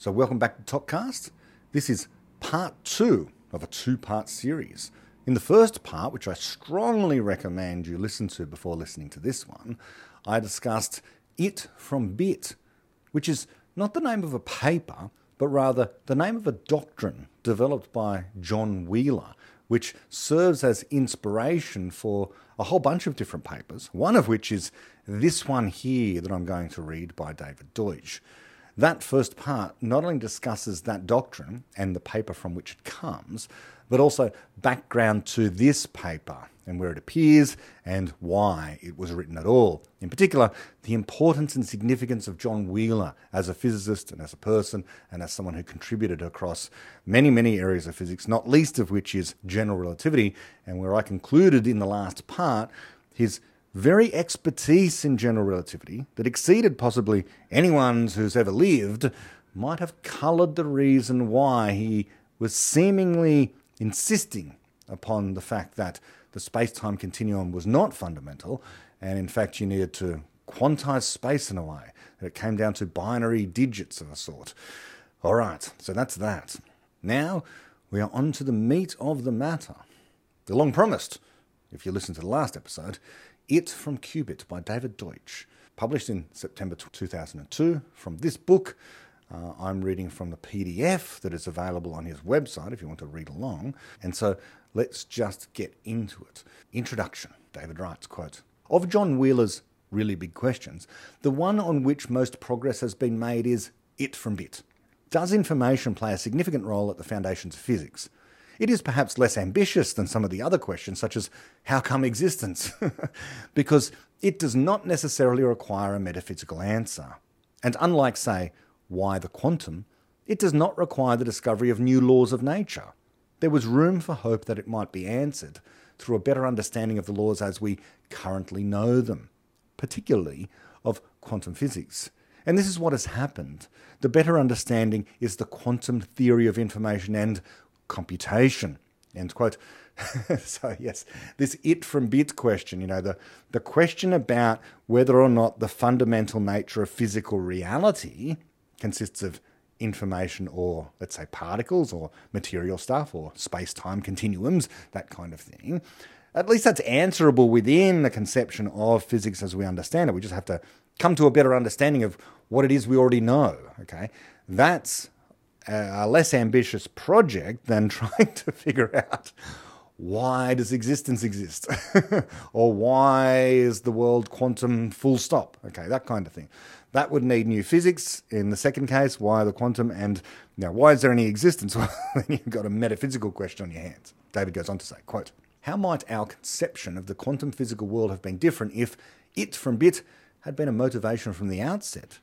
So, welcome back to ToKCast. This is part two of a two part series. In the first part, which I strongly recommend you listen to before listening to this one, I discussed It from Bit, which is not the name of a paper, but rather the name of a doctrine developed by John Wheeler, which serves as inspiration for a whole bunch of different papers, one of which is this one here that I'm going to read by David Deutsch. That first part not only discusses that doctrine and the paper from which it comes, but also background to this paper and where it appears and why it was written at all. In particular, the importance and significance of John Wheeler as a physicist and as a person and as someone who contributed across many, many areas of physics, not least of which is general relativity, and where I concluded in the last part his very expertise in general relativity that exceeded possibly anyone's who's ever lived might have coloured the reason why he was seemingly insisting upon the fact that the space time continuum was not fundamental, and in fact, you needed to quantize space in a way that it came down to binary digits of a sort. All right, so that's that. Now we are on to the meat of the matter. The long promised, if you listen to the last episode, it from Qubit by David Deutsch, published in September 2002 from this book. Uh, I'm reading from the PDF that is available on his website if you want to read along. And so let's just get into it. Introduction David writes, quote, Of John Wheeler's really big questions, the one on which most progress has been made is it from bit. Does information play a significant role at the foundations of physics? It is perhaps less ambitious than some of the other questions, such as how come existence? because it does not necessarily require a metaphysical answer. And unlike, say, why the quantum, it does not require the discovery of new laws of nature. There was room for hope that it might be answered through a better understanding of the laws as we currently know them, particularly of quantum physics. And this is what has happened. The better understanding is the quantum theory of information and computation. End quote. so yes, this it from bit question, you know, the, the question about whether or not the fundamental nature of physical reality consists of information or let's say particles or material stuff or space-time continuums, that kind of thing. At least that's answerable within the conception of physics as we understand it. We just have to come to a better understanding of what it is we already know. Okay, that's a less ambitious project than trying to figure out why does existence exist? Or why is the world quantum full stop? Okay that kind of thing. That would need new physics in the second case why the quantum and now why is there any existence? Well you've got a metaphysical question on your hands. David goes on to say quote how might our conception of the quantum physical world have been different if it from bit had been a motivation from the outset?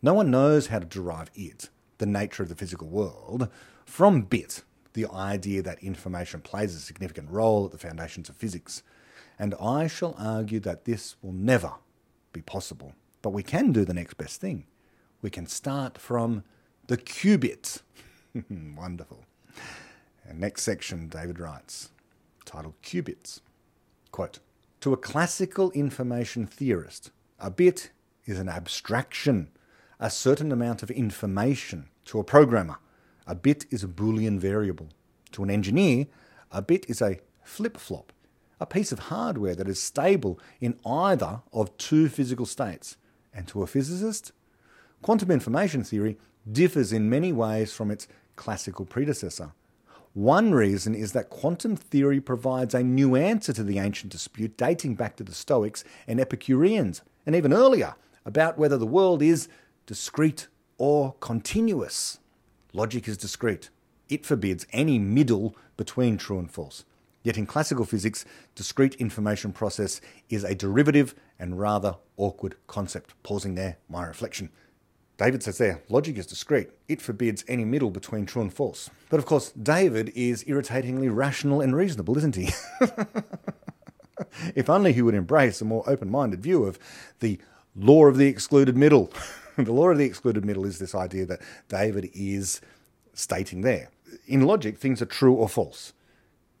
No one knows how to derive it the nature of the physical world from bit, the idea that information plays a significant role at the foundations of physics. And I shall argue that this will never be possible. But we can do the next best thing. We can start from the qubit. Wonderful. And next section, David writes, titled Qubits. Quote, to a classical information theorist, a bit is an abstraction a certain amount of information to a programmer. A bit is a Boolean variable. To an engineer, a bit is a flip flop, a piece of hardware that is stable in either of two physical states. And to a physicist, quantum information theory differs in many ways from its classical predecessor. One reason is that quantum theory provides a new answer to the ancient dispute dating back to the Stoics and Epicureans, and even earlier, about whether the world is discrete or continuous. Logic is discrete. It forbids any middle between true and false. Yet in classical physics, discrete information process is a derivative and rather awkward concept. Pausing there, my reflection. David says there, logic is discrete. It forbids any middle between true and false. But of course, David is irritatingly rational and reasonable, isn't he? if only he would embrace a more open minded view of the law of the excluded middle. the law of the excluded middle is this idea that David is stating there. In logic, things are true or false.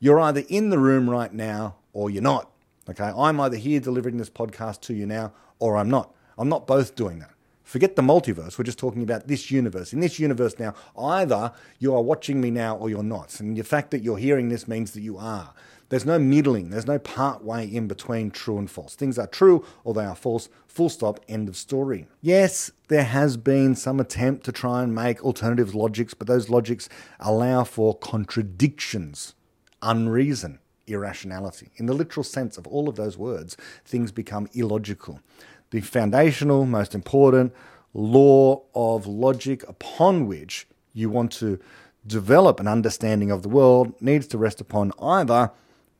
You're either in the room right now or you're not. Okay, I'm either here delivering this podcast to you now or I'm not. I'm not both doing that. Forget the multiverse. We're just talking about this universe. In this universe now, either you are watching me now or you're not. And the fact that you're hearing this means that you are. There's no middling, there's no part way in between true and false. Things are true or they are false, full stop, end of story. Yes, there has been some attempt to try and make alternative logics, but those logics allow for contradictions, unreason, irrationality. In the literal sense of all of those words, things become illogical. The foundational, most important law of logic upon which you want to develop an understanding of the world needs to rest upon either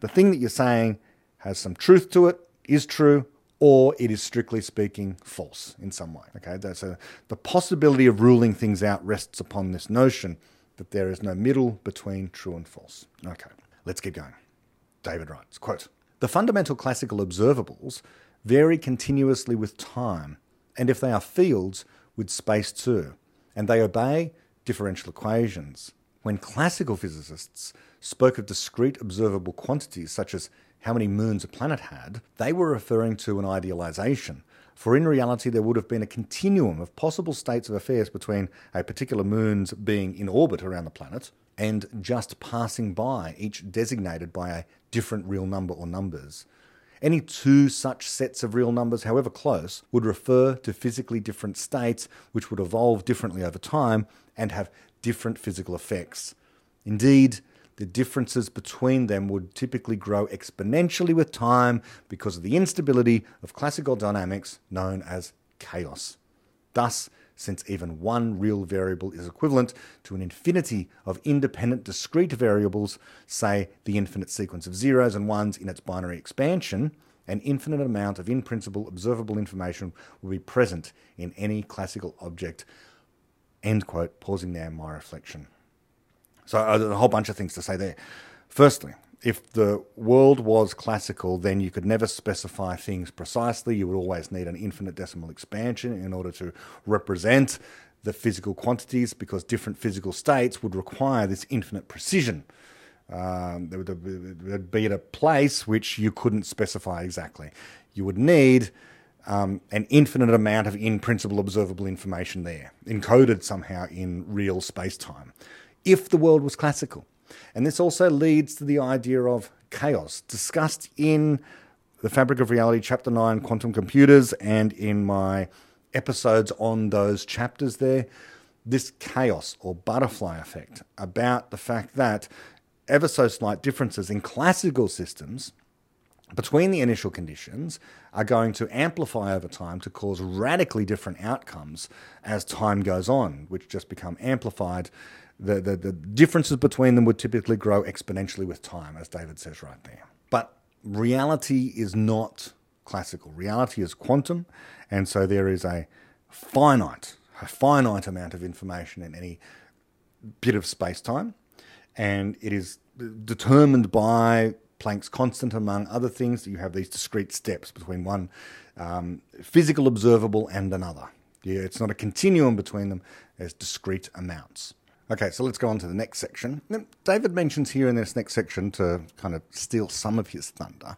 the thing that you're saying has some truth to it, is true, or it is strictly speaking false in some way. Okay, a, the possibility of ruling things out rests upon this notion that there is no middle between true and false. Okay, let's keep going. David writes, quote, The fundamental classical observables vary continuously with time, and if they are fields, with space too, and they obey differential equations. When classical physicists spoke of discrete observable quantities, such as how many moons a planet had, they were referring to an idealization. For in reality, there would have been a continuum of possible states of affairs between a particular moon's being in orbit around the planet and just passing by, each designated by a different real number or numbers. Any two such sets of real numbers, however close, would refer to physically different states which would evolve differently over time and have different physical effects. Indeed, the differences between them would typically grow exponentially with time because of the instability of classical dynamics known as chaos. Thus, since even one real variable is equivalent to an infinity of independent discrete variables, say the infinite sequence of zeros and ones in its binary expansion, an infinite amount of in principle observable information will be present in any classical object. End quote, pausing there in my reflection. So, uh, a whole bunch of things to say there. Firstly, if the world was classical, then you could never specify things precisely. You would always need an infinite decimal expansion in order to represent the physical quantities because different physical states would require this infinite precision. Um, there would be at a place which you couldn't specify exactly. You would need um, an infinite amount of in principle observable information there, encoded somehow in real space time, if the world was classical. And this also leads to the idea of chaos, discussed in the Fabric of Reality, Chapter 9, Quantum Computers, and in my episodes on those chapters there. This chaos or butterfly effect about the fact that ever so slight differences in classical systems between the initial conditions are going to amplify over time to cause radically different outcomes as time goes on, which just become amplified the, the, the differences between them would typically grow exponentially with time, as David says right there. But reality is not classical. Reality is quantum, and so there is a finite, a finite amount of information in any bit of space time, and it is determined by Planck's constant, among other things. That you have these discrete steps between one um, physical observable and another. Yeah, it's not a continuum between them, there's discrete amounts. Okay, so let's go on to the next section. David mentions here in this next section to kind of steal some of his thunder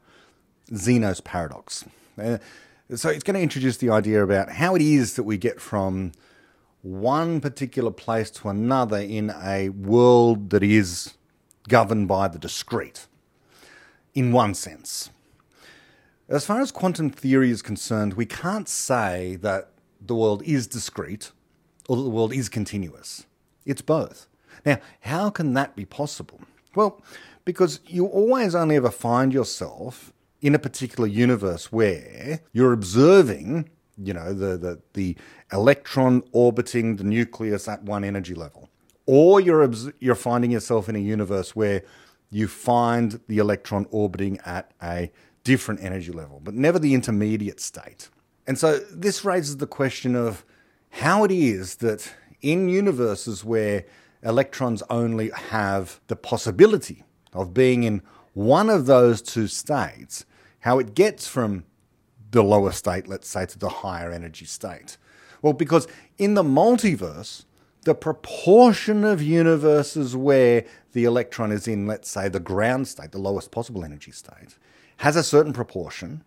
Zeno's paradox. Uh, so it's going to introduce the idea about how it is that we get from one particular place to another in a world that is governed by the discrete, in one sense. As far as quantum theory is concerned, we can't say that the world is discrete or that the world is continuous. It's both. Now, how can that be possible? Well, because you always only ever find yourself in a particular universe where you're observing, you know, the, the, the electron orbiting the nucleus at one energy level. Or you're, you're finding yourself in a universe where you find the electron orbiting at a different energy level, but never the intermediate state. And so this raises the question of how it is that in universes where electrons only have the possibility of being in one of those two states, how it gets from the lower state, let's say, to the higher energy state. Well, because in the multiverse, the proportion of universes where the electron is in, let's say, the ground state, the lowest possible energy state, has a certain proportion,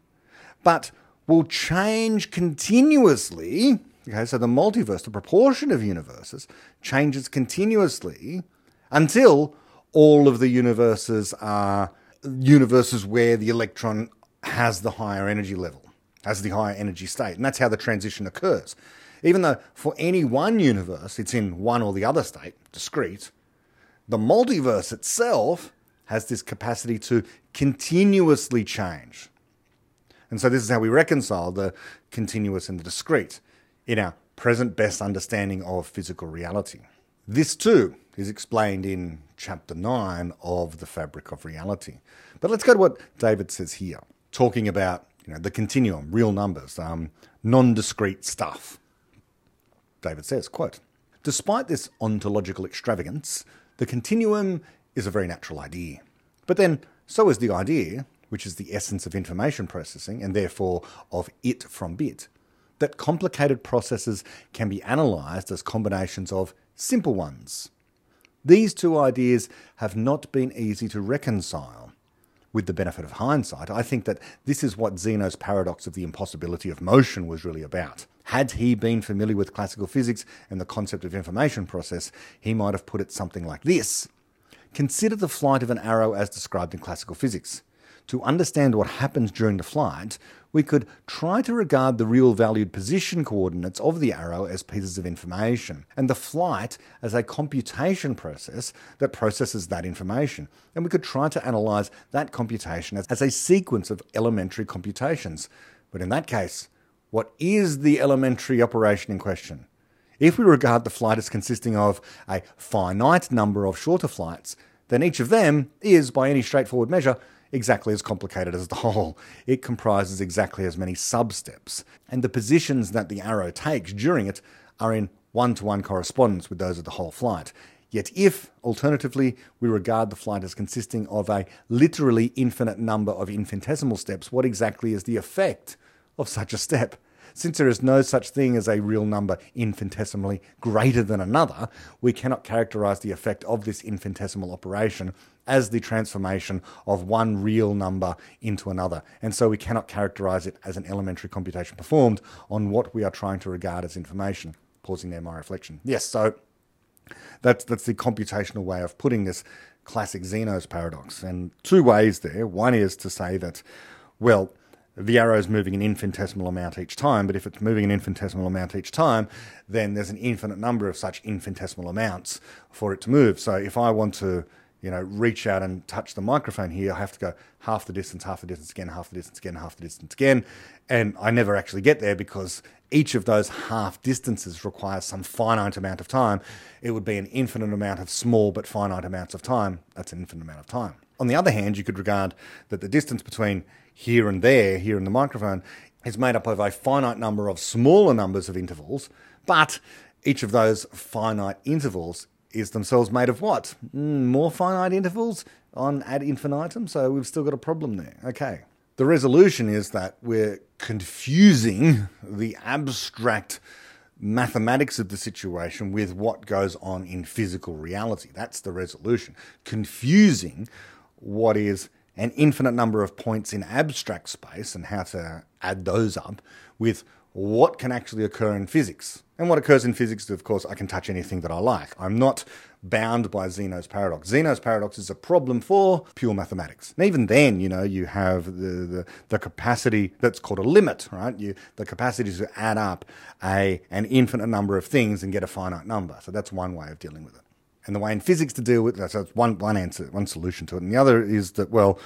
but will change continuously Okay, so the multiverse, the proportion of universes, changes continuously until all of the universes are universes where the electron has the higher energy level, has the higher energy state. And that's how the transition occurs. Even though for any one universe it's in one or the other state, discrete, the multiverse itself has this capacity to continuously change. And so this is how we reconcile the continuous and the discrete in our present best understanding of physical reality. This too is explained in chapter 9 of The Fabric of Reality. But let's go to what David says here, talking about you know, the continuum, real numbers, um, non discrete stuff. David says, quote, Despite this ontological extravagance, the continuum is a very natural idea. But then, so is the idea, which is the essence of information processing, and therefore of it from bit, that complicated processes can be analysed as combinations of simple ones. These two ideas have not been easy to reconcile. With the benefit of hindsight, I think that this is what Zeno's paradox of the impossibility of motion was really about. Had he been familiar with classical physics and the concept of information process, he might have put it something like this Consider the flight of an arrow as described in classical physics. To understand what happens during the flight, we could try to regard the real valued position coordinates of the arrow as pieces of information, and the flight as a computation process that processes that information. And we could try to analyze that computation as, as a sequence of elementary computations. But in that case, what is the elementary operation in question? If we regard the flight as consisting of a finite number of shorter flights, then each of them is, by any straightforward measure, exactly as complicated as the whole. It comprises exactly as many sub-steps, and the positions that the arrow takes during it are in one-to-one correspondence with those of the whole flight. Yet if, alternatively, we regard the flight as consisting of a literally infinite number of infinitesimal steps, what exactly is the effect of such a step? Since there is no such thing as a real number infinitesimally greater than another, we cannot characterize the effect of this infinitesimal operation as the transformation of one real number into another. And so we cannot characterize it as an elementary computation performed on what we are trying to regard as information. Pausing there, my reflection. Yes, so that's, that's the computational way of putting this classic Zeno's paradox. And two ways there. One is to say that, well, the arrow is moving an infinitesimal amount each time, but if it's moving an infinitesimal amount each time, then there's an infinite number of such infinitesimal amounts for it to move. So if I want to, you know, reach out and touch the microphone here, I have to go half the distance, half the distance again, half the distance again, half the distance again, and I never actually get there because each of those half distances requires some finite amount of time. It would be an infinite amount of small but finite amounts of time. That's an infinite amount of time. On the other hand, you could regard that the distance between here and there, here in the microphone, is made up of a finite number of smaller numbers of intervals, but each of those finite intervals is themselves made of what? Mm, more finite intervals on ad infinitum, so we've still got a problem there. Okay. The resolution is that we're confusing the abstract mathematics of the situation with what goes on in physical reality. That's the resolution. Confusing what is an infinite number of points in abstract space and how to add those up with what can actually occur in physics. And what occurs in physics, of course, I can touch anything that I like. I'm not bound by Zeno's paradox. Zeno's paradox is a problem for pure mathematics. And even then, you know, you have the, the, the capacity that's called a limit, right? You, the capacity to add up a, an infinite number of things and get a finite number. So that's one way of dealing with it and the way in physics to deal with that. So that's one, one answer, one solution to it. And the other is that, well,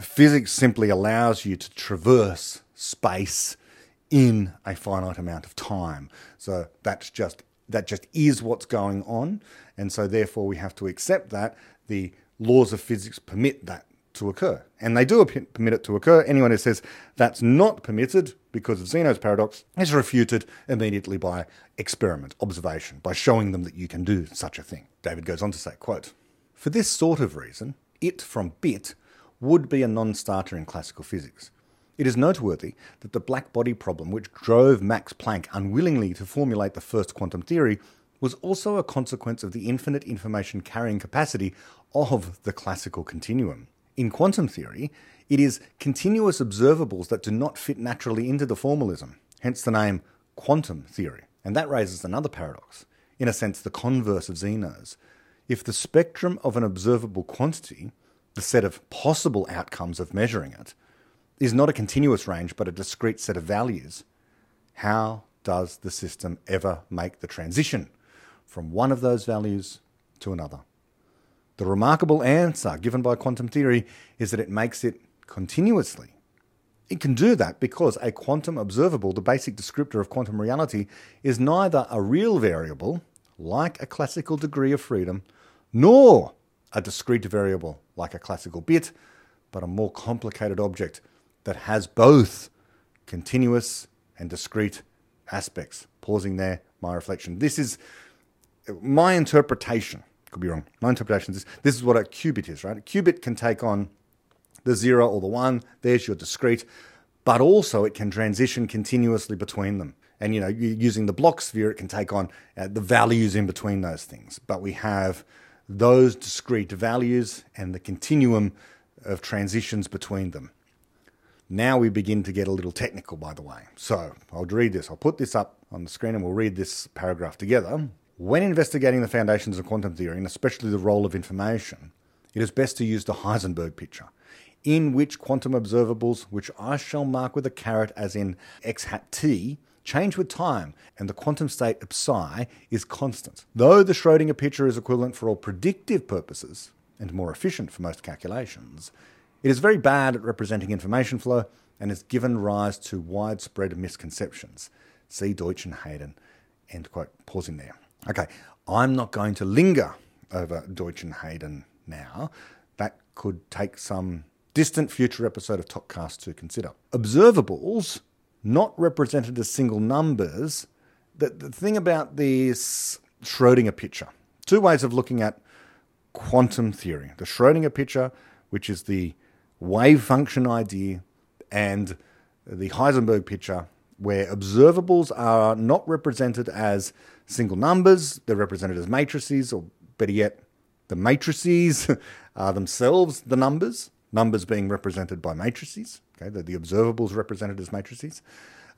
physics simply allows you to traverse space in a finite amount of time. So that's just that just is what's going on, and so therefore we have to accept that the laws of physics permit that to occur. And they do permit it to occur. Anyone who says that's not permitted because of Zeno's paradox is refuted immediately by experiment, observation, by showing them that you can do such a thing. David goes on to say, quote, For this sort of reason, it from bit would be a non-starter in classical physics. It is noteworthy that the black body problem which drove Max Planck unwillingly to formulate the first quantum theory was also a consequence of the infinite information carrying capacity of the classical continuum. In quantum theory, it is continuous observables that do not fit naturally into the formalism, hence the name quantum theory. And that raises another paradox, in a sense, the converse of Zeno's. If the spectrum of an observable quantity, the set of possible outcomes of measuring it, is not a continuous range but a discrete set of values, how does the system ever make the transition from one of those values to another? The remarkable answer given by quantum theory is that it makes it continuously. It can do that because a quantum observable, the basic descriptor of quantum reality, is neither a real variable, like a classical degree of freedom, nor a discrete variable, like a classical bit, but a more complicated object that has both continuous and discrete aspects. Pausing there, my reflection. This is my interpretation. Could be wrong. My interpretation is this, is what a qubit is, right? A qubit can take on the zero or the one. There's your discrete, but also it can transition continuously between them. And you know, using the Bloch sphere, it can take on uh, the values in between those things. But we have those discrete values and the continuum of transitions between them. Now we begin to get a little technical, by the way. So I'll read this. I'll put this up on the screen and we'll read this paragraph together. When investigating the foundations of quantum theory, and especially the role of information, it is best to use the Heisenberg picture, in which quantum observables, which I shall mark with a caret as in x hat t, change with time, and the quantum state of psi is constant. Though the Schrödinger picture is equivalent for all predictive purposes, and more efficient for most calculations, it is very bad at representing information flow and has given rise to widespread misconceptions. See Deutsch and Hayden. End quote. Pausing there. Okay, I'm not going to linger over Deutsch and Hayden now. That could take some distant future episode of ToKCast to consider. Observables, not represented as single numbers. The, the thing about this Schrodinger picture, two ways of looking at quantum theory. The Schrodinger picture, which is the wave function idea and the Heisenberg picture, where observables are not represented as single numbers, they're represented as matrices, or better yet, the matrices are themselves the numbers, numbers being represented by matrices, okay, the, the observables represented as matrices.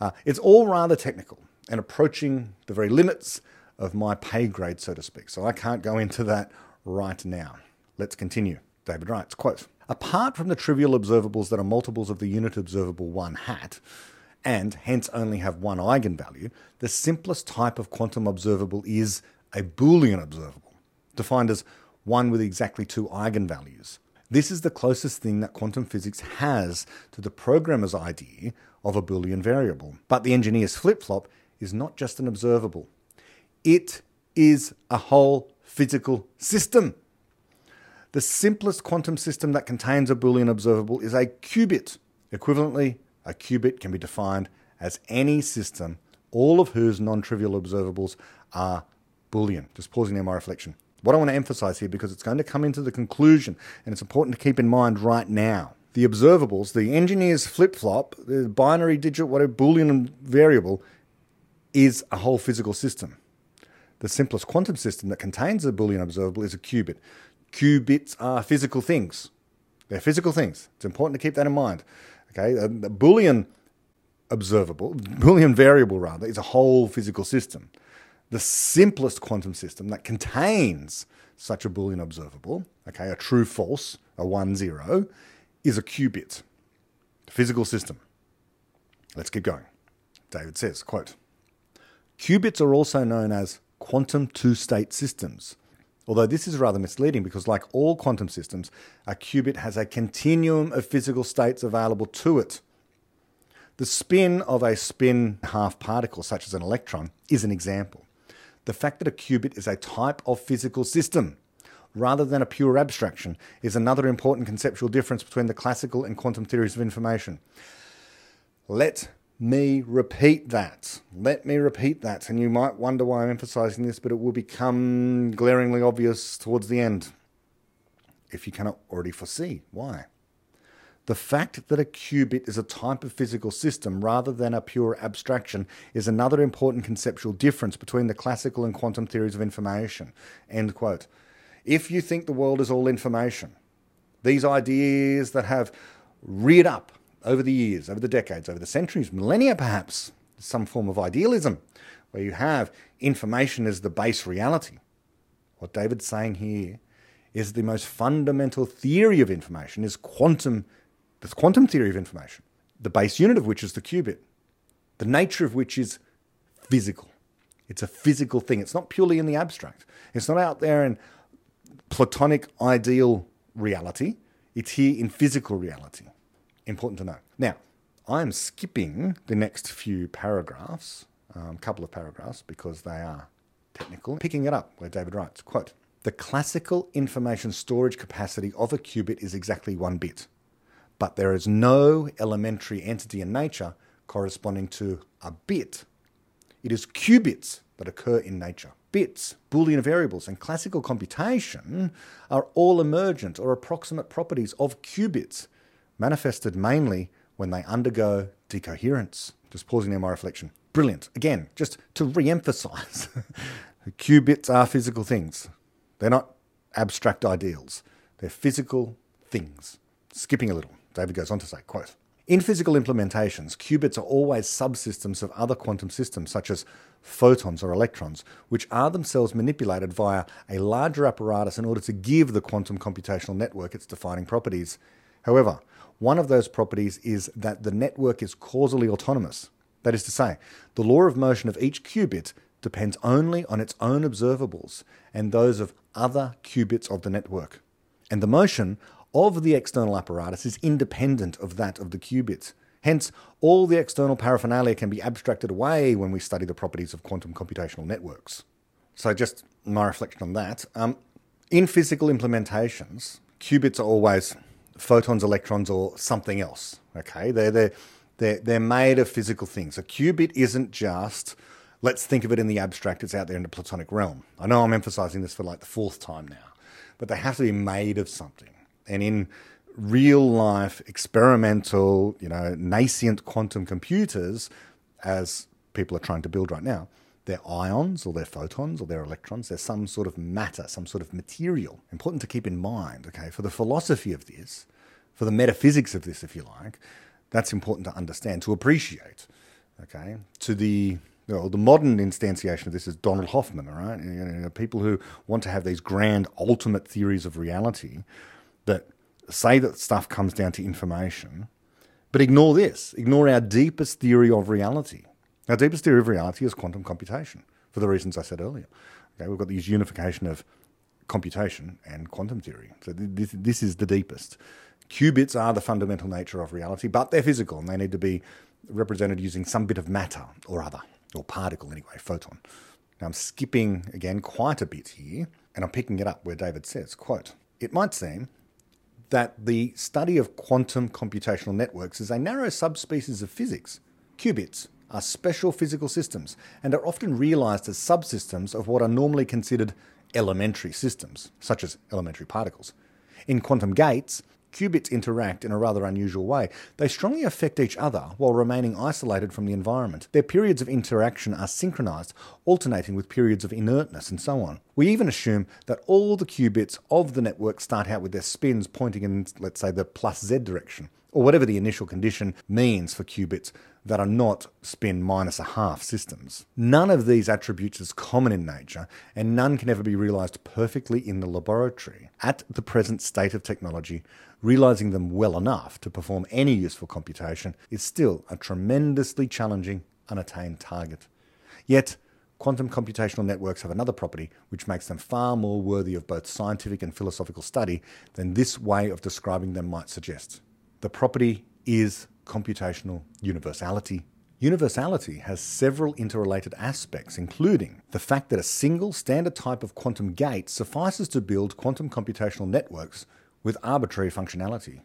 Uh, it's all rather technical and approaching the very limits of my pay grade, so to speak. So I can't go into that right now. Let's continue. David writes, quote, Apart from the trivial observables that are multiples of the unit observable 1 hat, and hence only have one eigenvalue, the simplest type of quantum observable is a Boolean observable, defined as one with exactly two eigenvalues. This is the closest thing that quantum physics has to the programmer's idea of a Boolean variable. But the engineer's flip flop is not just an observable, it is a whole physical system. The simplest quantum system that contains a Boolean observable is a qubit. Equivalently, a qubit can be defined as any system, all of whose non trivial observables are Boolean. Just pausing there, my reflection. What I want to emphasize here, because it's going to come into the conclusion, and it's important to keep in mind right now. The observables, the engineer's flip flop, the binary digit, whatever Boolean variable, is a whole physical system. The simplest quantum system that contains a Boolean observable is a qubit. Qubits are physical things. They're physical things. It's important to keep that in mind. Okay, a Boolean observable, Boolean variable rather, is a whole physical system. The simplest quantum system that contains such a Boolean observable, okay, a true false, a 1 0, is a qubit, a physical system. Let's keep going. David says, quote, Qubits are also known as quantum two state systems Although this is rather misleading because, like all quantum systems, a qubit has a continuum of physical states available to it. The spin of a spin half particle, such as an electron, is an example. The fact that a qubit is a type of physical system rather than a pure abstraction is another important conceptual difference between the classical and quantum theories of information. Let me repeat that. Let me repeat that. And you might wonder why I'm emphasizing this, but it will become glaringly obvious towards the end if you cannot already foresee why. The fact that a qubit is a type of physical system rather than a pure abstraction is another important conceptual difference between the classical and quantum theories of information. End quote. If you think the world is all information, these ideas that have reared up over the years, over the decades, over the centuries, millennia perhaps, some form of idealism, where you have information as the base reality. What David's saying here is the most fundamental theory of information is quantum, the quantum theory of information, the base unit of which is the qubit, the nature of which is physical. It's a physical thing. It's not purely in the abstract. It's not out there in platonic ideal reality. It's here in physical reality. Important to know. Now, I'm skipping the next few paragraphs, a um, couple of paragraphs, because they are technical. Picking it up where David writes, quote, the classical information storage capacity of a qubit is exactly one bit, but there is no elementary entity in nature corresponding to a bit. It is qubits that occur in nature. Bits, Boolean variables, and classical computation are all emergent or approximate properties of qubits, manifested mainly when they undergo decoherence. Just pausing there, my reflection. Brilliant. Again, just to re emphasize qubits are physical things, they're not abstract ideals, they're physical things. Skipping a little, David goes on to say, quote, in physical implementations, qubits are always subsystems of other quantum systems, such as photons or electrons, which are themselves manipulated via a larger apparatus in order to give the quantum computational network its defining properties. However, one of those properties is that the network is causally autonomous. That is to say, the law of motion of each qubit depends only on its own observables and those of other qubits of the network. And the motion of the external apparatus is independent of that of the qubits. Hence, all the external paraphernalia can be abstracted away when we study the properties of quantum computational networks. So, just my reflection on that. Um, in physical implementations, qubits are always photons, electrons, or something else. Okay, they're they're they're, they're made of physical things. A qubit isn't just let's think of it in the abstract. It's out there in the platonic realm. I know I'm emphasizing this for like the fourth time now, but they have to be made of something and in real life experimental, you know, nascent quantum computers, as people are trying to build right now, they're ions or they're photons or they're electrons. They're some sort of matter, some sort of material. Important to keep in mind, okay, for the philosophy of this, for the metaphysics of this, if you like, that's important to understand, to appreciate, okay, to the the modern instantiation of this is Donald Hoffman, all right? You know, people who want to have these grand ultimate theories of reality that say that stuff comes down to information, but ignore this. Ignore our deepest theory of reality. Our deepest theory of reality is quantum computation, for the reasons I said earlier. Okay, we've got this unification of computation and quantum theory. So this, this is the deepest. Qubits are the fundamental nature of reality, but they're physical and they need to be represented using some bit of matter or other, or particle anyway, photon. Now I'm skipping again quite a bit here, and I'm picking it up where David says, quote, It might seem that the study of quantum computational networks is a narrow subspecies of physics. Qubits are special physical systems and are often realized as subsystems of what are normally considered elementary systems, such as elementary particles. In quantum gates, qubits interact in a rather unusual way. They strongly affect each other while remaining isolated from the environment. Their periods of interaction are synchronized, alternating with periods of inertness and so on. We even assume that all the qubits of the network start out with their spins pointing in, let's say, the plus z direction, or whatever the initial condition means for qubits that are not spin minus a half systems. None of these attributes is common in nature, and none can ever be realized perfectly in the laboratory. At the present state of technology, realizing them well enough to perform any useful computation is still a tremendously challenging, unattained target. Yet, quantum computational networks have another property which makes them far more worthy of both scientific and philosophical study than this way of describing them might suggest. The property is computational universality. Universality has several interrelated aspects, including the fact that a single standard type of quantum gate suffices to build quantum computational networks with arbitrary functionality.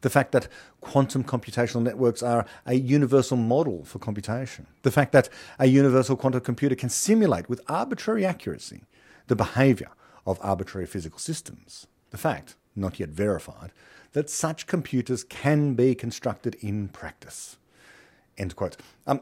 The fact that quantum computational networks are a universal model for computation. The fact that a universal quantum computer can simulate with arbitrary accuracy the behavior of arbitrary physical systems. The fact, not yet verified, that such computers can be constructed in practice. End quote. Um,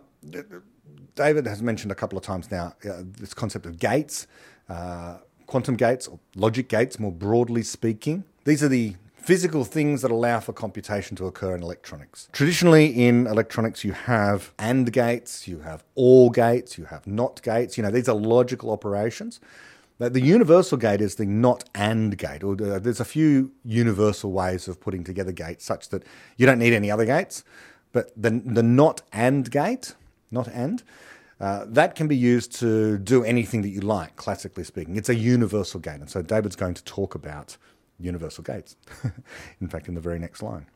David has mentioned a couple of times now uh, this concept of gates, uh, quantum gates, or logic gates, more broadly speaking. These are the physical things that allow for computation to occur in electronics. Traditionally, in electronics, you have AND gates, you have OR gates, you have NOT gates. You know, these are logical operations. The universal gate is the not and gate. Or uh, there's a few universal ways of putting together gates such that you don't need any other gates. But the, the not and gate, not and, uh, that can be used to do anything that you like, classically speaking. It's a universal gate. And so David's going to talk about universal gates, in fact, in the very next line.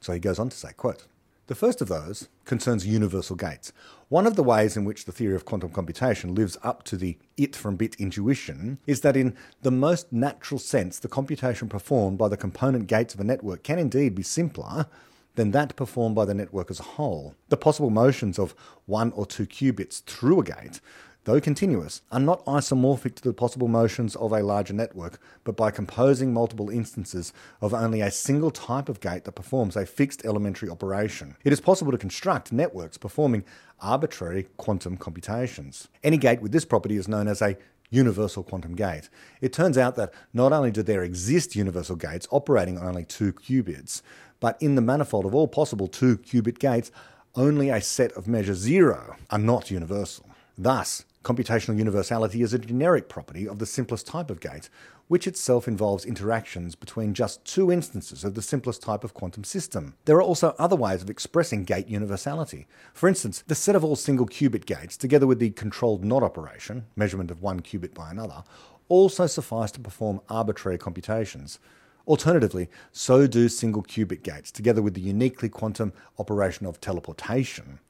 So he goes on to say, quote, the first of those concerns universal gates. One of the ways in which the theory of quantum computation lives up to the it from bit intuition is that, in the most natural sense, the computation performed by the component gates of a network can indeed be simpler than that performed by the network as a whole. The possible motions of one or two qubits through a gate though continuous, are not isomorphic to the possible motions of a larger network, but by composing multiple instances of only a single type of gate that performs a fixed elementary operation. It is possible to construct networks performing arbitrary quantum computations. Any gate with this property is known as a universal quantum gate. It turns out that not only do there exist universal gates operating on only two qubits, but in the manifold of all possible two qubit gates, only a set of measure zero are not universal. Thus, Computational universality is a generic property of the simplest type of gate, which itself involves interactions between just two instances of the simplest type of quantum system. There are also other ways of expressing gate universality. For instance, the set of all single qubit gates, together with the controlled NOT operation, measurement of one qubit by another, also suffice to perform arbitrary computations. Alternatively, so do single qubit gates, together with the uniquely quantum operation of teleportation.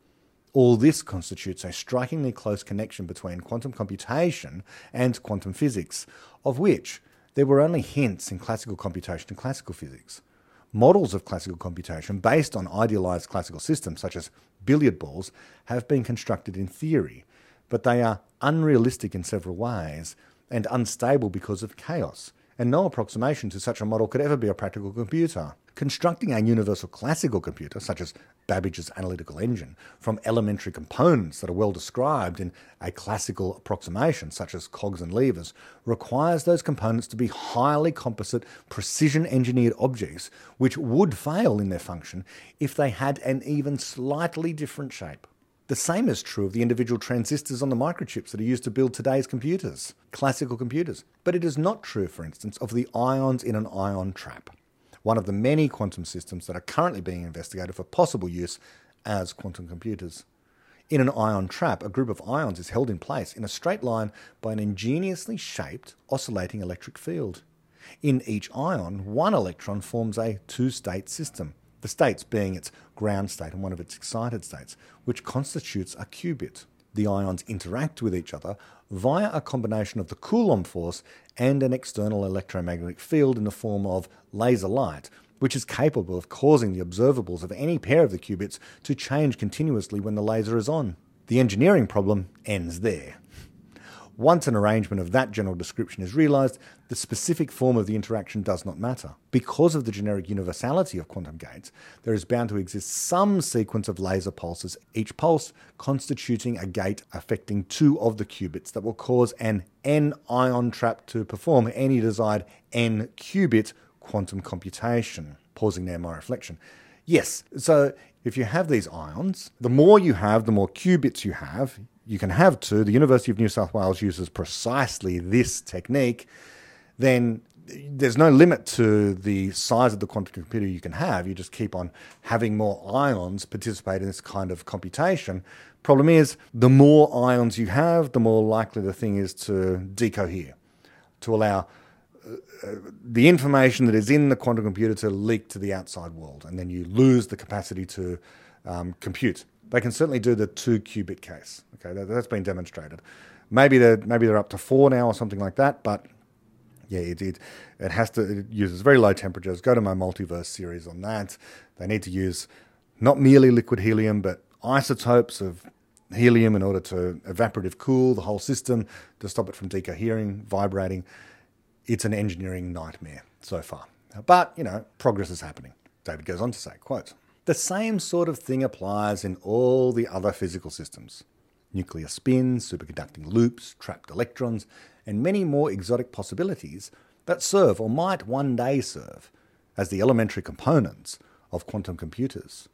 All this constitutes a strikingly close connection between quantum computation and quantum physics, of which there were only hints in classical computation and classical physics. Models of classical computation based on idealized classical systems, such as billiard balls, have been constructed in theory, but they are unrealistic in several ways and unstable because of chaos, and no approximation to such a model could ever be a practical computer. Constructing a universal classical computer, such as Babbage's analytical engine, from elementary components that are well described in a classical approximation, such as cogs and levers, requires those components to be highly composite, precision engineered objects which would fail in their function if they had an even slightly different shape. The same is true of the individual transistors on the microchips that are used to build today's computers, classical computers. But it is not true, for instance, of the ions in an ion trap one of the many quantum systems that are currently being investigated for possible use as quantum computers. In an ion trap, a group of ions is held in place in a straight line by an ingeniously shaped oscillating electric field. In each ion, one electron forms a two state system, the states being its ground state and one of its excited states, which constitutes a qubit. The ions interact with each other via a combination of the Coulomb force and an external electromagnetic field in the form of laser light, which is capable of causing the observables of any pair of the qubits to change continuously when the laser is on. The engineering problem ends there. Once an arrangement of that general description is realized, the specific form of the interaction does not matter. Because of the generic universality of quantum gates, there is bound to exist some sequence of laser pulses, each pulse constituting a gate affecting two of the qubits that will cause an n ion trap to perform any desired n qubit quantum computation. Pausing there, my reflection. Yes, so if you have these ions, the more you have, the more qubits you have, you can have two, the University of New South Wales uses precisely this technique, then there's no limit to the size of the quantum computer you can have. You just keep on having more ions participate in this kind of computation. Problem is, the more ions you have, the more likely the thing is to decohere, to allow uh, the information that is in the quantum computer to leak to the outside world, and then you lose the capacity to um, compute. They can certainly do the two qubit case. Okay, that, has been demonstrated. Maybe they're maybe they're up to four now or something like that. But yeah, it it, it has to it uses very low temperatures. Go to my multiverse series on that. They need to use not merely liquid helium, but isotopes of helium in order to evaporative cool the whole system to stop it from decohering, vibrating. It's an engineering nightmare so far. But, you know, progress is happening. David goes on to say, quote, the same sort of thing applies in all the other physical systems nuclear spins, superconducting loops, trapped electrons, and many more exotic possibilities that serve or might one day serve as the elementary components of quantum computers.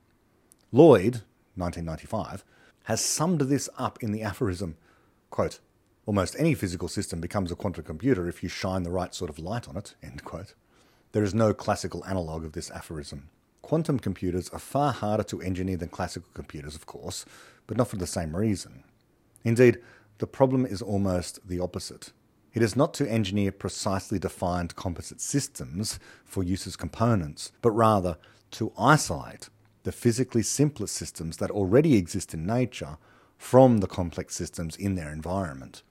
Lloyd, 1995, has summed this up in the aphorism quote, Almost any physical system becomes a quantum computer if you shine the right sort of light on it. End quote. There is no classical analogue of this aphorism. Quantum computers are far harder to engineer than classical computers, of course, but not for the same reason. Indeed, the problem is almost the opposite. It is not to engineer precisely defined composite systems for use as components, but rather to isolate the physically simplest systems that already exist in nature from the complex systems in their environment.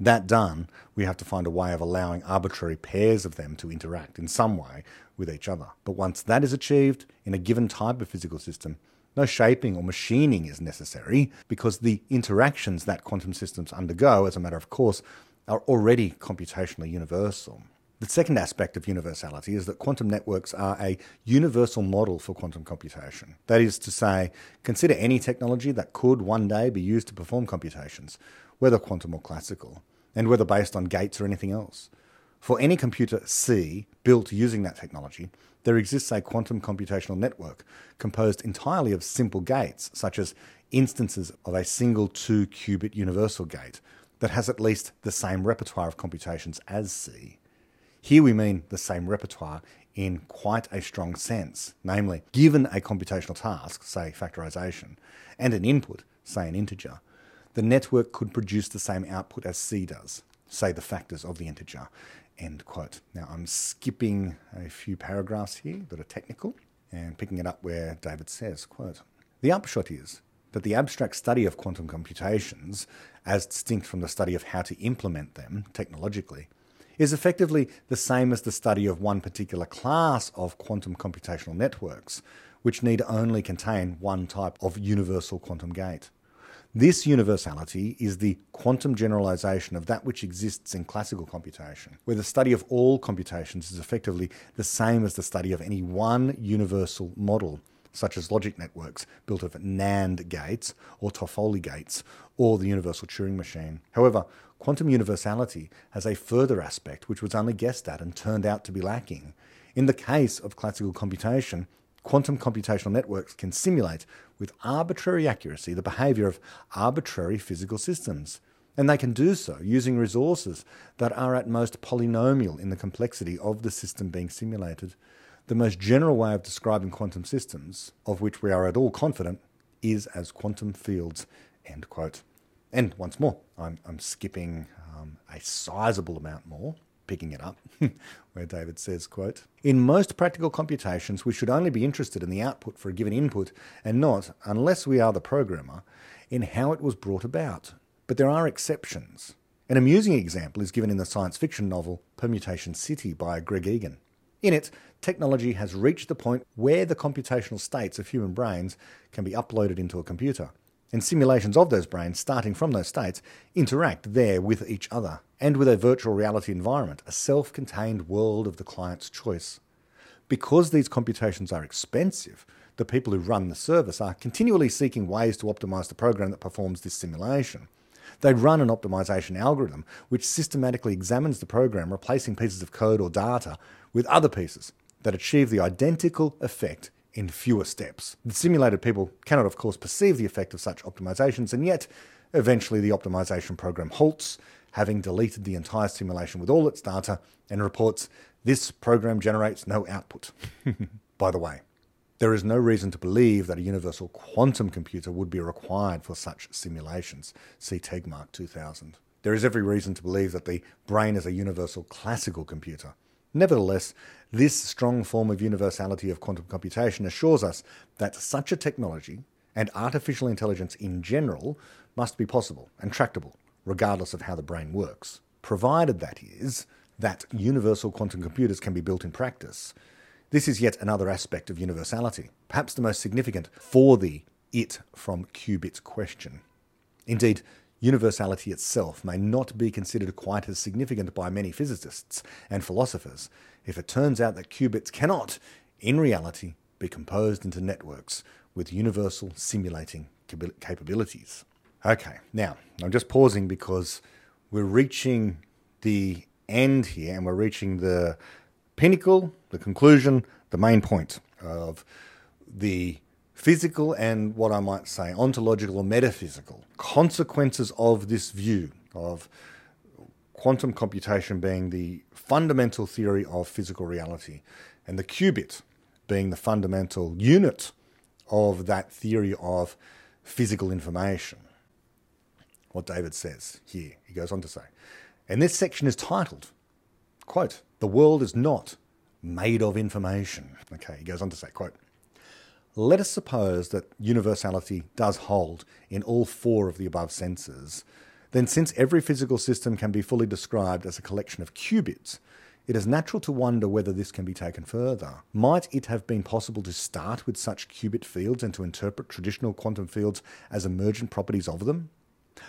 That done, we have to find a way of allowing arbitrary pairs of them to interact in some way with each other. But once that is achieved in a given type of physical system, no shaping or machining is necessary because the interactions that quantum systems undergo, as a matter of course, are already computationally universal. The second aspect of universality is that quantum networks are a universal model for quantum computation. That is to say, consider any technology that could one day be used to perform computations, whether quantum or classical, and whether based on gates or anything else. For any computer C built using that technology, there exists a quantum computational network composed entirely of simple gates, such as instances of a single two qubit universal gate that has at least the same repertoire of computations as C. Here we mean the same repertoire in quite a strong sense, namely, given a computational task, say factorization, and an input, say an integer, the network could produce the same output as C does, say the factors of the integer. End quote. Now I'm skipping a few paragraphs here that are technical and picking it up where David says, quote, The upshot is that the abstract study of quantum computations, as distinct from the study of how to implement them technologically, is effectively the same as the study of one particular class of quantum computational networks, which need only contain one type of universal quantum gate. This universality is the quantum generalization of that which exists in classical computation, where the study of all computations is effectively the same as the study of any one universal model, such as logic networks built of NAND gates or Toffoli gates or the universal Turing machine. However, Quantum universality has a further aspect which was only guessed at and turned out to be lacking. In the case of classical computation, quantum computational networks can simulate with arbitrary accuracy the behavior of arbitrary physical systems. And they can do so using resources that are at most polynomial in the complexity of the system being simulated. The most general way of describing quantum systems, of which we are at all confident, is as quantum fields. End quote. And once more, I'm, I'm skipping um, a sizable amount more, picking it up, where David says, quote, In most practical computations, we should only be interested in the output for a given input and not, unless we are the programmer, in how it was brought about. But there are exceptions. An amusing example is given in the science fiction novel Permutation City by Greg Egan. In it, technology has reached the point where the computational states of human brains can be uploaded into a computer and simulations of those brains starting from those states interact there with each other and with a virtual reality environment, a self contained world of the client's choice. Because these computations are expensive, the people who run the service are continually seeking ways to optimize the program that performs this simulation. They run an optimization algorithm which systematically examines the program, replacing pieces of code or data with other pieces that achieve the identical effect in fewer steps. The simulated people cannot, of course, perceive the effect of such optimizations, and yet eventually the optimization program halts, having deleted the entire simulation with all its data, and reports this program generates no output. By the way, there is no reason to believe that a universal quantum computer would be required for such simulations. See Tegmark 2000. There is every reason to believe that the brain is a universal classical computer. Nevertheless, this strong form of universality of quantum computation assures us that such a technology and artificial intelligence in general must be possible and tractable, regardless of how the brain works, provided that is, that universal quantum computers can be built in practice. This is yet another aspect of universality, perhaps the most significant for the it from qubits question. Indeed, universality itself may not be considered quite as significant by many physicists and philosophers if it turns out that qubits cannot, in reality, be composed into networks with universal simulating capabilities. Okay, now I'm just pausing because we're reaching the end here and we're reaching the pinnacle, the conclusion, the main point of the physical and what I might say ontological or metaphysical consequences of this view of quantum computation being the fundamental theory of physical reality and the qubit being the fundamental unit of that theory of physical information. What David says here, he goes on to say, and this section is titled, quote, The world is not made of information. Okay, he goes on to say, quote, let us suppose that universality does hold in all four of the above senses, then since every physical system can be fully described as a collection of qubits, it is natural to wonder whether this can be taken further. Might it have been possible to start with such qubit fields and to interpret traditional quantum fields as emergent properties of them?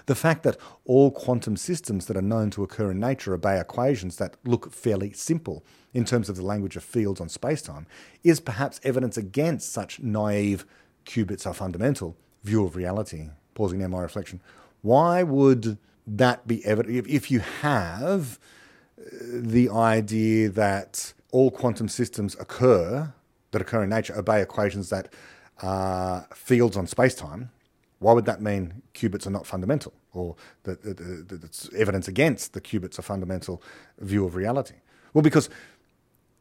The fact that all quantum systems that are known to occur in nature obey equations that look fairly simple in terms of the language of fields on spacetime is perhaps evidence against such naive qubits are fundamental view of reality. Pausing now my reflection. Why would that be evident if, if you have uh, the idea that all quantum systems occur, that occur in nature, obey equations that are fields on spacetime, why would that mean qubits are not fundamental or that, that, that it's evidence against the qubits are fundamental view of reality? Well, because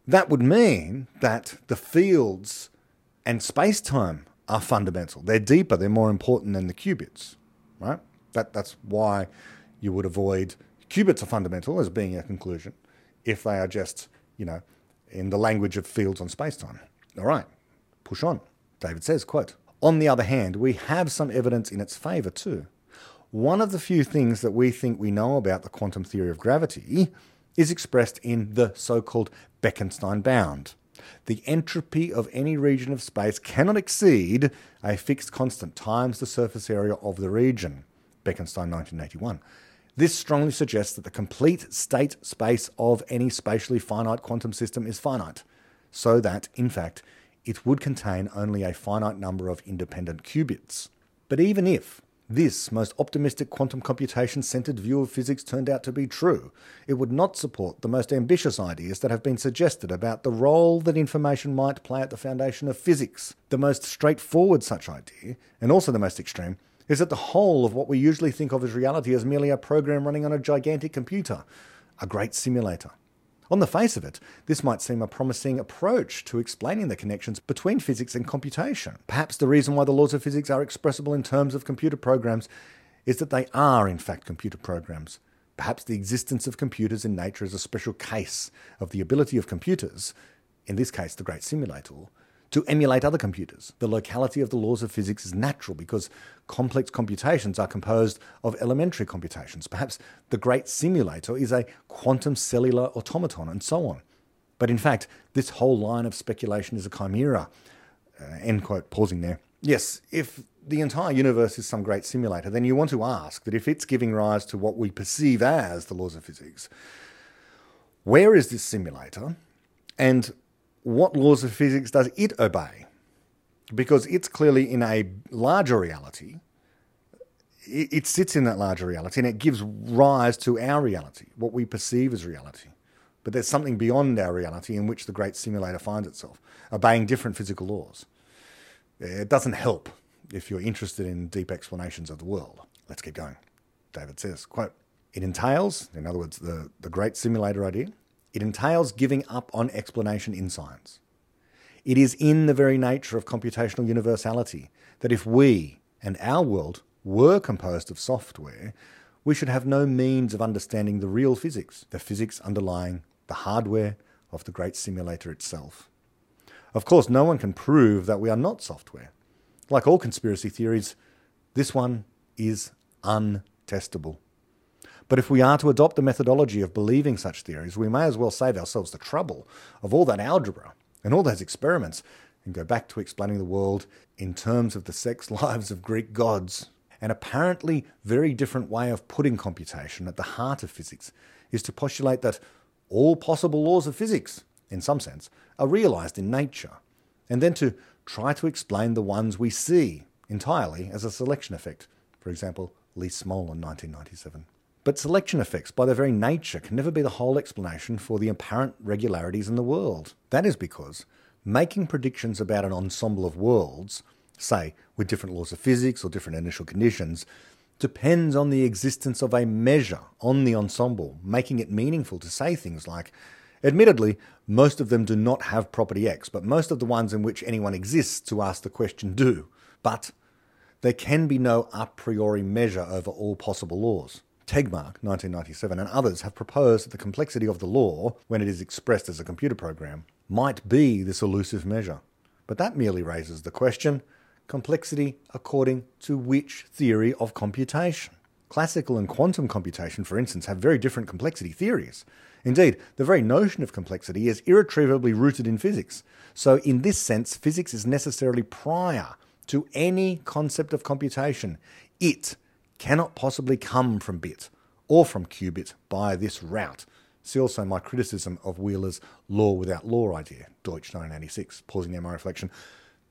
that would mean that the fields and space time are fundamental. They're deeper, they're more important than the qubits, right? That, that's why you would avoid Qubits are fundamental as being a conclusion if they are just, you know, in the language of fields on space time. All right, push on. David says, quote, On the other hand, we have some evidence in its favour too. One of the few things that we think we know about the quantum theory of gravity is expressed in the so-called Bekenstein bound. The entropy of any region of space cannot exceed a fixed constant times the surface area of the region. Bekenstein 1981. This strongly suggests that the complete state space of any spatially finite quantum system is finite, so that, in fact, it would contain only a finite number of independent qubits. But even if this most optimistic quantum computation centered view of physics turned out to be true, it would not support the most ambitious ideas that have been suggested about the role that information might play at the foundation of physics. The most straightforward such idea, and also the most extreme, is that the whole of what we usually think of as reality is merely a program running on a gigantic computer, a great simulator. On the face of it, this might seem a promising approach to explaining the connections between physics and computation. Perhaps the reason why the laws of physics are expressible in terms of computer programs is that they are, in fact, computer programs. Perhaps the existence of computers in nature is a special case of the ability of computers, in this case the great simulator, to emulate other computers. The locality of the laws of physics is natural because complex computations are composed of elementary computations. Perhaps the great simulator is a quantum cellular automaton, and so on. But in fact, this whole line of speculation is a chimera. Uh, end quote, pausing there. Yes, if the entire universe is some great simulator, then you want to ask that if it's giving rise to what we perceive as the laws of physics, where is this simulator? And what laws of physics does it obey? Because it's clearly in a larger reality. It sits in that larger reality and it gives rise to our reality, what we perceive as reality. But there's something beyond our reality in which the great simulator finds itself, obeying different physical laws. It doesn't help if you're interested in deep explanations of the world. Let's keep going. David says, quote, it entails, in other words, the, the great simulator idea, it entails giving up on explanation in science. It is in the very nature of computational universality that if we and our world were composed of software, we should have no means of understanding the real physics, the physics underlying the hardware of the great simulator itself. Of course, no one can prove that we are not software. Like all conspiracy theories, this one is untestable. But if we are to adopt the methodology of believing such theories, we may as well save ourselves the trouble of all that algebra and all those experiments and go back to explaining the world in terms of the sex lives of Greek gods. An apparently very different way of putting computation at the heart of physics is to postulate that all possible laws of physics, in some sense, are realized in nature, and then to try to explain the ones we see entirely as a selection effect. For example, Lee Smolin in 1997. But selection effects, by their very nature, can never be the whole explanation for the apparent regularities in the world. That is because making predictions about an ensemble of worlds, say with different laws of physics or different initial conditions, depends on the existence of a measure on the ensemble, making it meaningful to say things like, Admittedly, most of them do not have property X, but most of the ones in which anyone exists to ask the question do. But there can be no a priori measure over all possible laws. Tegmark, 1997, and others have proposed that the complexity of the law, when it is expressed as a computer program, might be this elusive measure. But that merely raises the question complexity according to which theory of computation? Classical and quantum computation, for instance, have very different complexity theories. Indeed, the very notion of complexity is irretrievably rooted in physics. So, in this sense, physics is necessarily prior to any concept of computation. It cannot possibly come from bit or from qubit by this route. See also my criticism of Wheeler's law without law idea, Deutsch 1986. Pausing there, my reflection.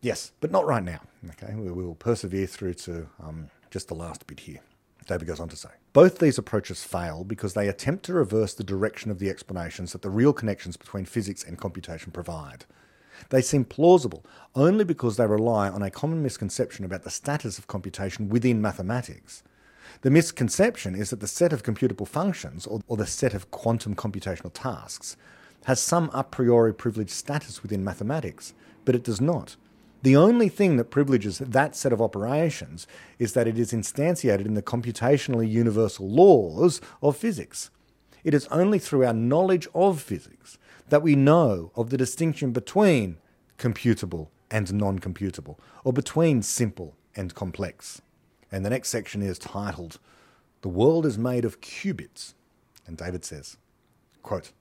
Yes, but not right now. Okay, we will persevere through to um, just the last bit here. David goes on to say Both these approaches fail because they attempt to reverse the direction of the explanations that the real connections between physics and computation provide. They seem plausible only because they rely on a common misconception about the status of computation within mathematics. The misconception is that the set of computable functions, or, or, the set of quantum computational tasks, has some a priori privileged status within mathematics, but it does not. The only thing that privileges that set of operations is that it is instantiated in the computationally universal laws of physics. It is only through our knowledge of physics that we know of the distinction between computable and non computable, or between simple and complex. And the next section is titled, The World is Made of Qubits. And David says, quote,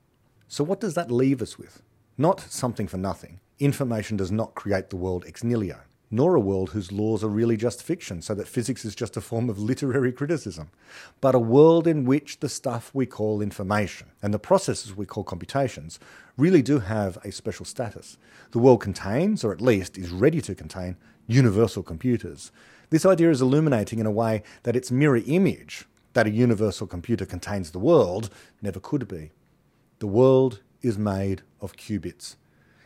So what does that leave us with? Not something for nothing, Information does not create the world ex nihilo, nor a world whose laws are really just fiction, so that physics is just a form of literary criticism, but a world in which the stuff we call information and the processes we call computations really do have a special status. The world contains, or at least is ready to contain, universal computers. This idea is illuminating in a way that its mirror image, that a universal computer contains the world, never could be. The world is made of qubits.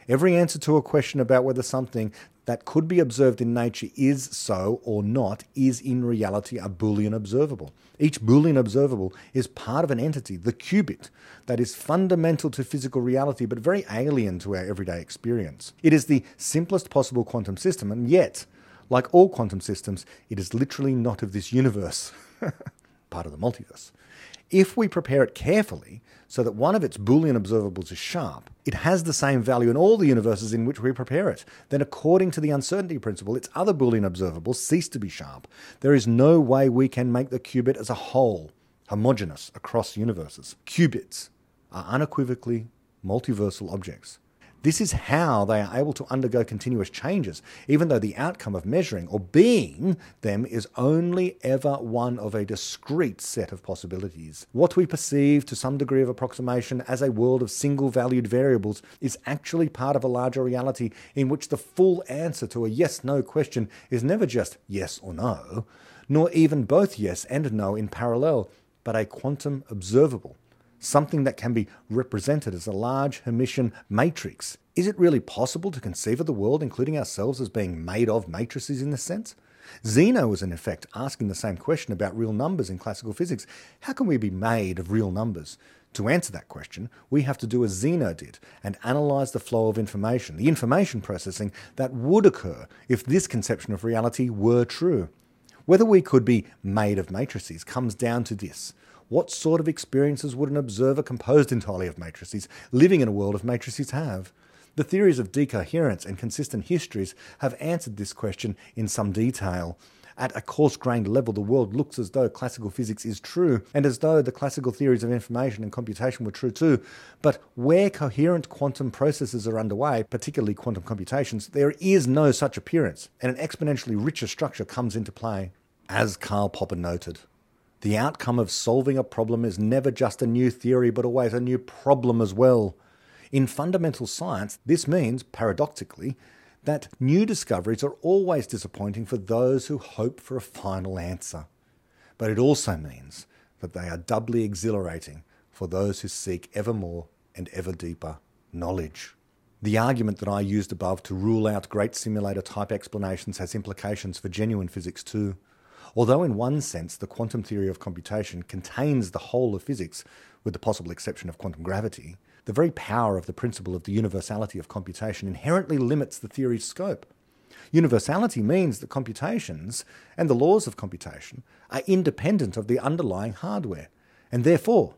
Every answer to a question about whether something that could be observed in nature is so or not is in reality a Boolean observable. Each Boolean observable is part of an entity, the qubit, that is fundamental to physical reality but very alien to our everyday experience. It is the simplest possible quantum system, and yet, like all quantum systems, it is literally not of this universe, part of the multiverse. If we prepare it carefully, so that one of its Boolean observables is sharp, it has the same value in all the universes in which we prepare it. Then, according to the uncertainty principle, its other Boolean observables cease to be sharp. There is no way we can make the qubit as a whole homogeneous across universes. Qubits are unequivocally multiversal objects. This is how they are able to undergo continuous changes, even though the outcome of measuring or being them is only ever one of a discrete set of possibilities. What we perceive to some degree of approximation as a world of single valued variables is actually part of a larger reality in which the full answer to a yes no question is never just yes or no, nor even both yes and no in parallel, but a quantum observable something that can be represented as a large Hermitian matrix. Is it really possible to conceive of the world, including ourselves, as being made of matrices in this sense? Zeno was in effect asking the same question about real numbers in classical physics. How can we be made of real numbers? To answer that question, we have to do as Zeno did and analyze the flow of information, the information processing that would occur if this conception of reality were true. Whether we could be made of matrices comes down to this. What sort of experiences would an observer composed entirely of matrices, living in a world of matrices, have? The theories of decoherence and consistent histories have answered this question in some detail. At a coarse grained level, the world looks as though classical physics is true, and as though the classical theories of information and computation were true too. But where coherent quantum processes are underway, particularly quantum computations, there is no such appearance, and an exponentially richer structure comes into play. As Karl Popper noted, the outcome of solving a problem is never just a new theory, but always a new problem as well. In fundamental science, this means, paradoxically, that new discoveries are always disappointing for those who hope for a final answer. But it also means that they are doubly exhilarating for those who seek ever more and ever deeper knowledge. The argument that I used above to rule out great simulator type explanations has implications for genuine physics too. Although, in one sense, the quantum theory of computation contains the whole of physics, with the possible exception of quantum gravity, the very power of the principle of the universality of computation inherently limits the theory's scope. Universality means that computations and the laws of computation are independent of the underlying hardware, and therefore,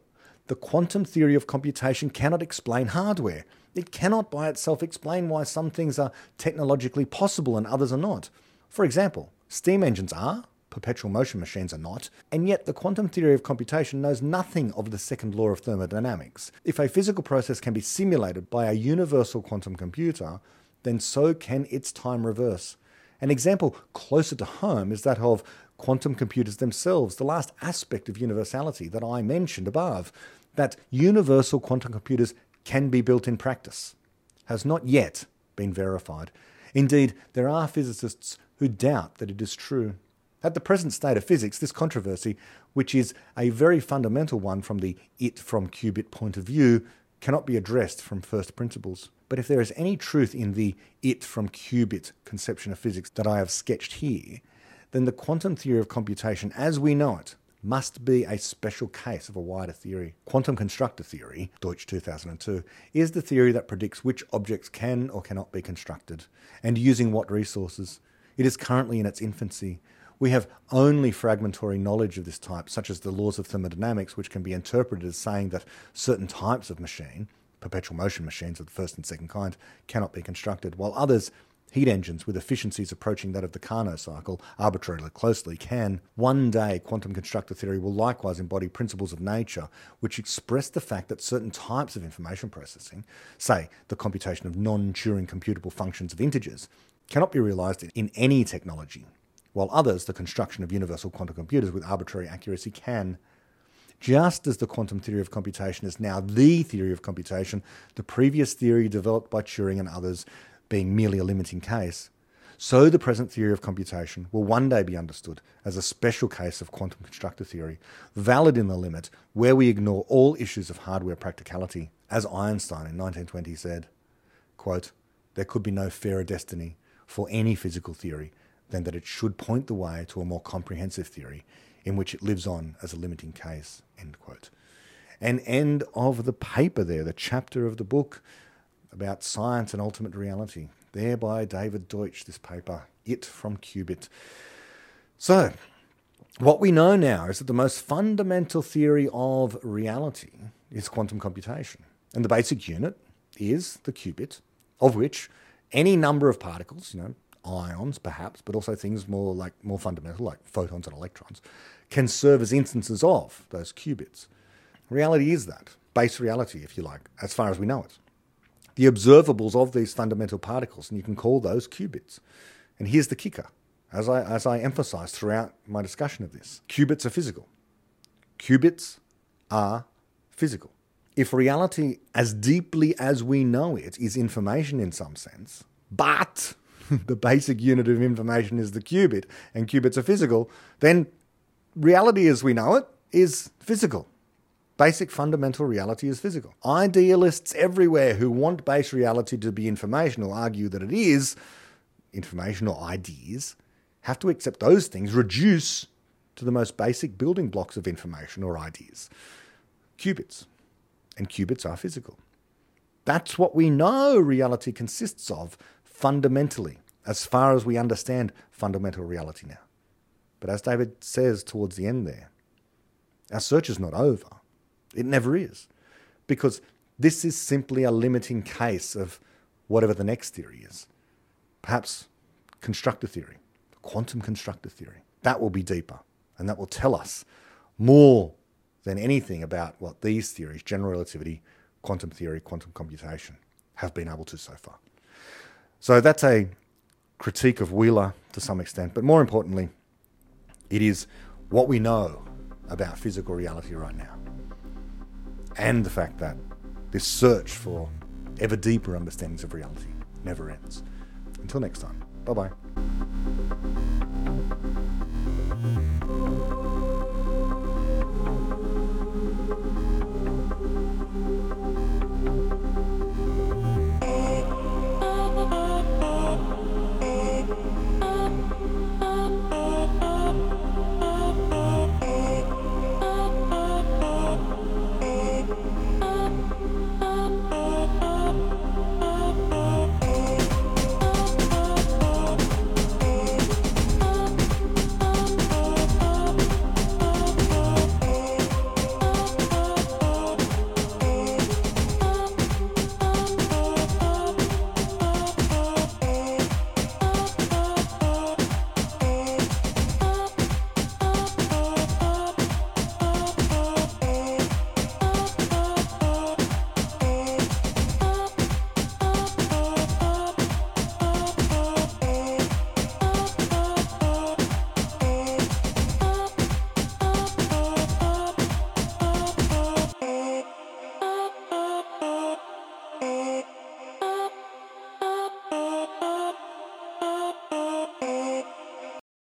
the quantum theory of computation cannot explain hardware. It cannot by itself explain why some things are technologically possible and others are not. For example, steam engines are, perpetual motion machines are not, and yet the quantum theory of computation knows nothing of the second law of thermodynamics. If a physical process can be simulated by a universal quantum computer, then so can its time reverse. An example closer to home is that of quantum computers themselves, the last aspect of universality that I mentioned above, that universal quantum computers can be built in practice, has not yet been verified. Indeed, there are physicists who doubt that it is true. At the present state of physics, this controversy, which is a very fundamental one from the it from qubit point of view, cannot be addressed from first principles. But if there is any truth in the it from qubit conception of physics that I have sketched here, then the quantum theory of computation as we know it must be a special case of a wider theory. Quantum constructor theory, Deutsch 2002, is the theory that predicts which objects can or cannot be constructed and using what resources. It is currently in its infancy, we have only fragmentary knowledge of this type, such as the laws of thermodynamics, which can be interpreted as saying that certain types of machine, perpetual motion machines of the first and second kind, cannot be constructed, while others, heat engines with efficiencies approaching that of the Carnot cycle arbitrarily closely, can. One day, quantum constructor theory will likewise embody principles of nature which express the fact that certain types of information processing, say the computation of non Turing computable functions of integers, cannot be realized in any technology while others, the construction of universal quantum computers with arbitrary accuracy, can. Just as the quantum theory of computation is now the theory of computation, the previous theory developed by Turing and others being merely a limiting case, so the present theory of computation will one day be understood as a special case of quantum constructor theory, valid in the limit where we ignore all issues of hardware practicality. As Einstein in 1920 said, quote, there could be no fairer destiny for any physical theory than that it should point the way to a more comprehensive theory in which it lives on as a limiting case. End quote. And end of the paper there, the chapter of the book about science and ultimate reality. There by David Deutsch, this paper, It from Qubit. So, what we know now is that the most fundamental theory of reality is quantum computation. And the basic unit is the qubit, of which any number of particles, you know, ions perhaps, but also things more like more fundamental like photons and electrons, can serve as instances of those qubits. Reality is that, base reality, if you like, as far as we know it. The observables of these fundamental particles, and you can call those qubits. And here's the kicker, as I, as I emphasized throughout my discussion of this qubits are physical. Qubits are physical. If reality, as deeply as we know it, is information in some sense, but the basic unit of information is the qubit, and qubits are physical, then reality as we know it is physical. Basic fundamental reality is physical. Idealists everywhere who want base reality to be informational argue that it is information or ideas, have to accept those things reduce to the most basic building blocks of information or ideas qubits. And qubits are physical. That's what we know reality consists of fundamentally, as far as we understand fundamental reality now. But as David says towards the end there, our search is not over. It never is. Because this is simply a limiting case of whatever the next theory is. Perhaps constructor theory, quantum constructor theory. That will be deeper and that will tell us more than anything about what these theories, general relativity, quantum theory, quantum computation, have been able to so far. So that's a critique of Wheeler to some extent, but more importantly, it is what we know about physical reality right now. And the fact that this search for ever deeper understandings of reality never ends. Until next time, bye bye.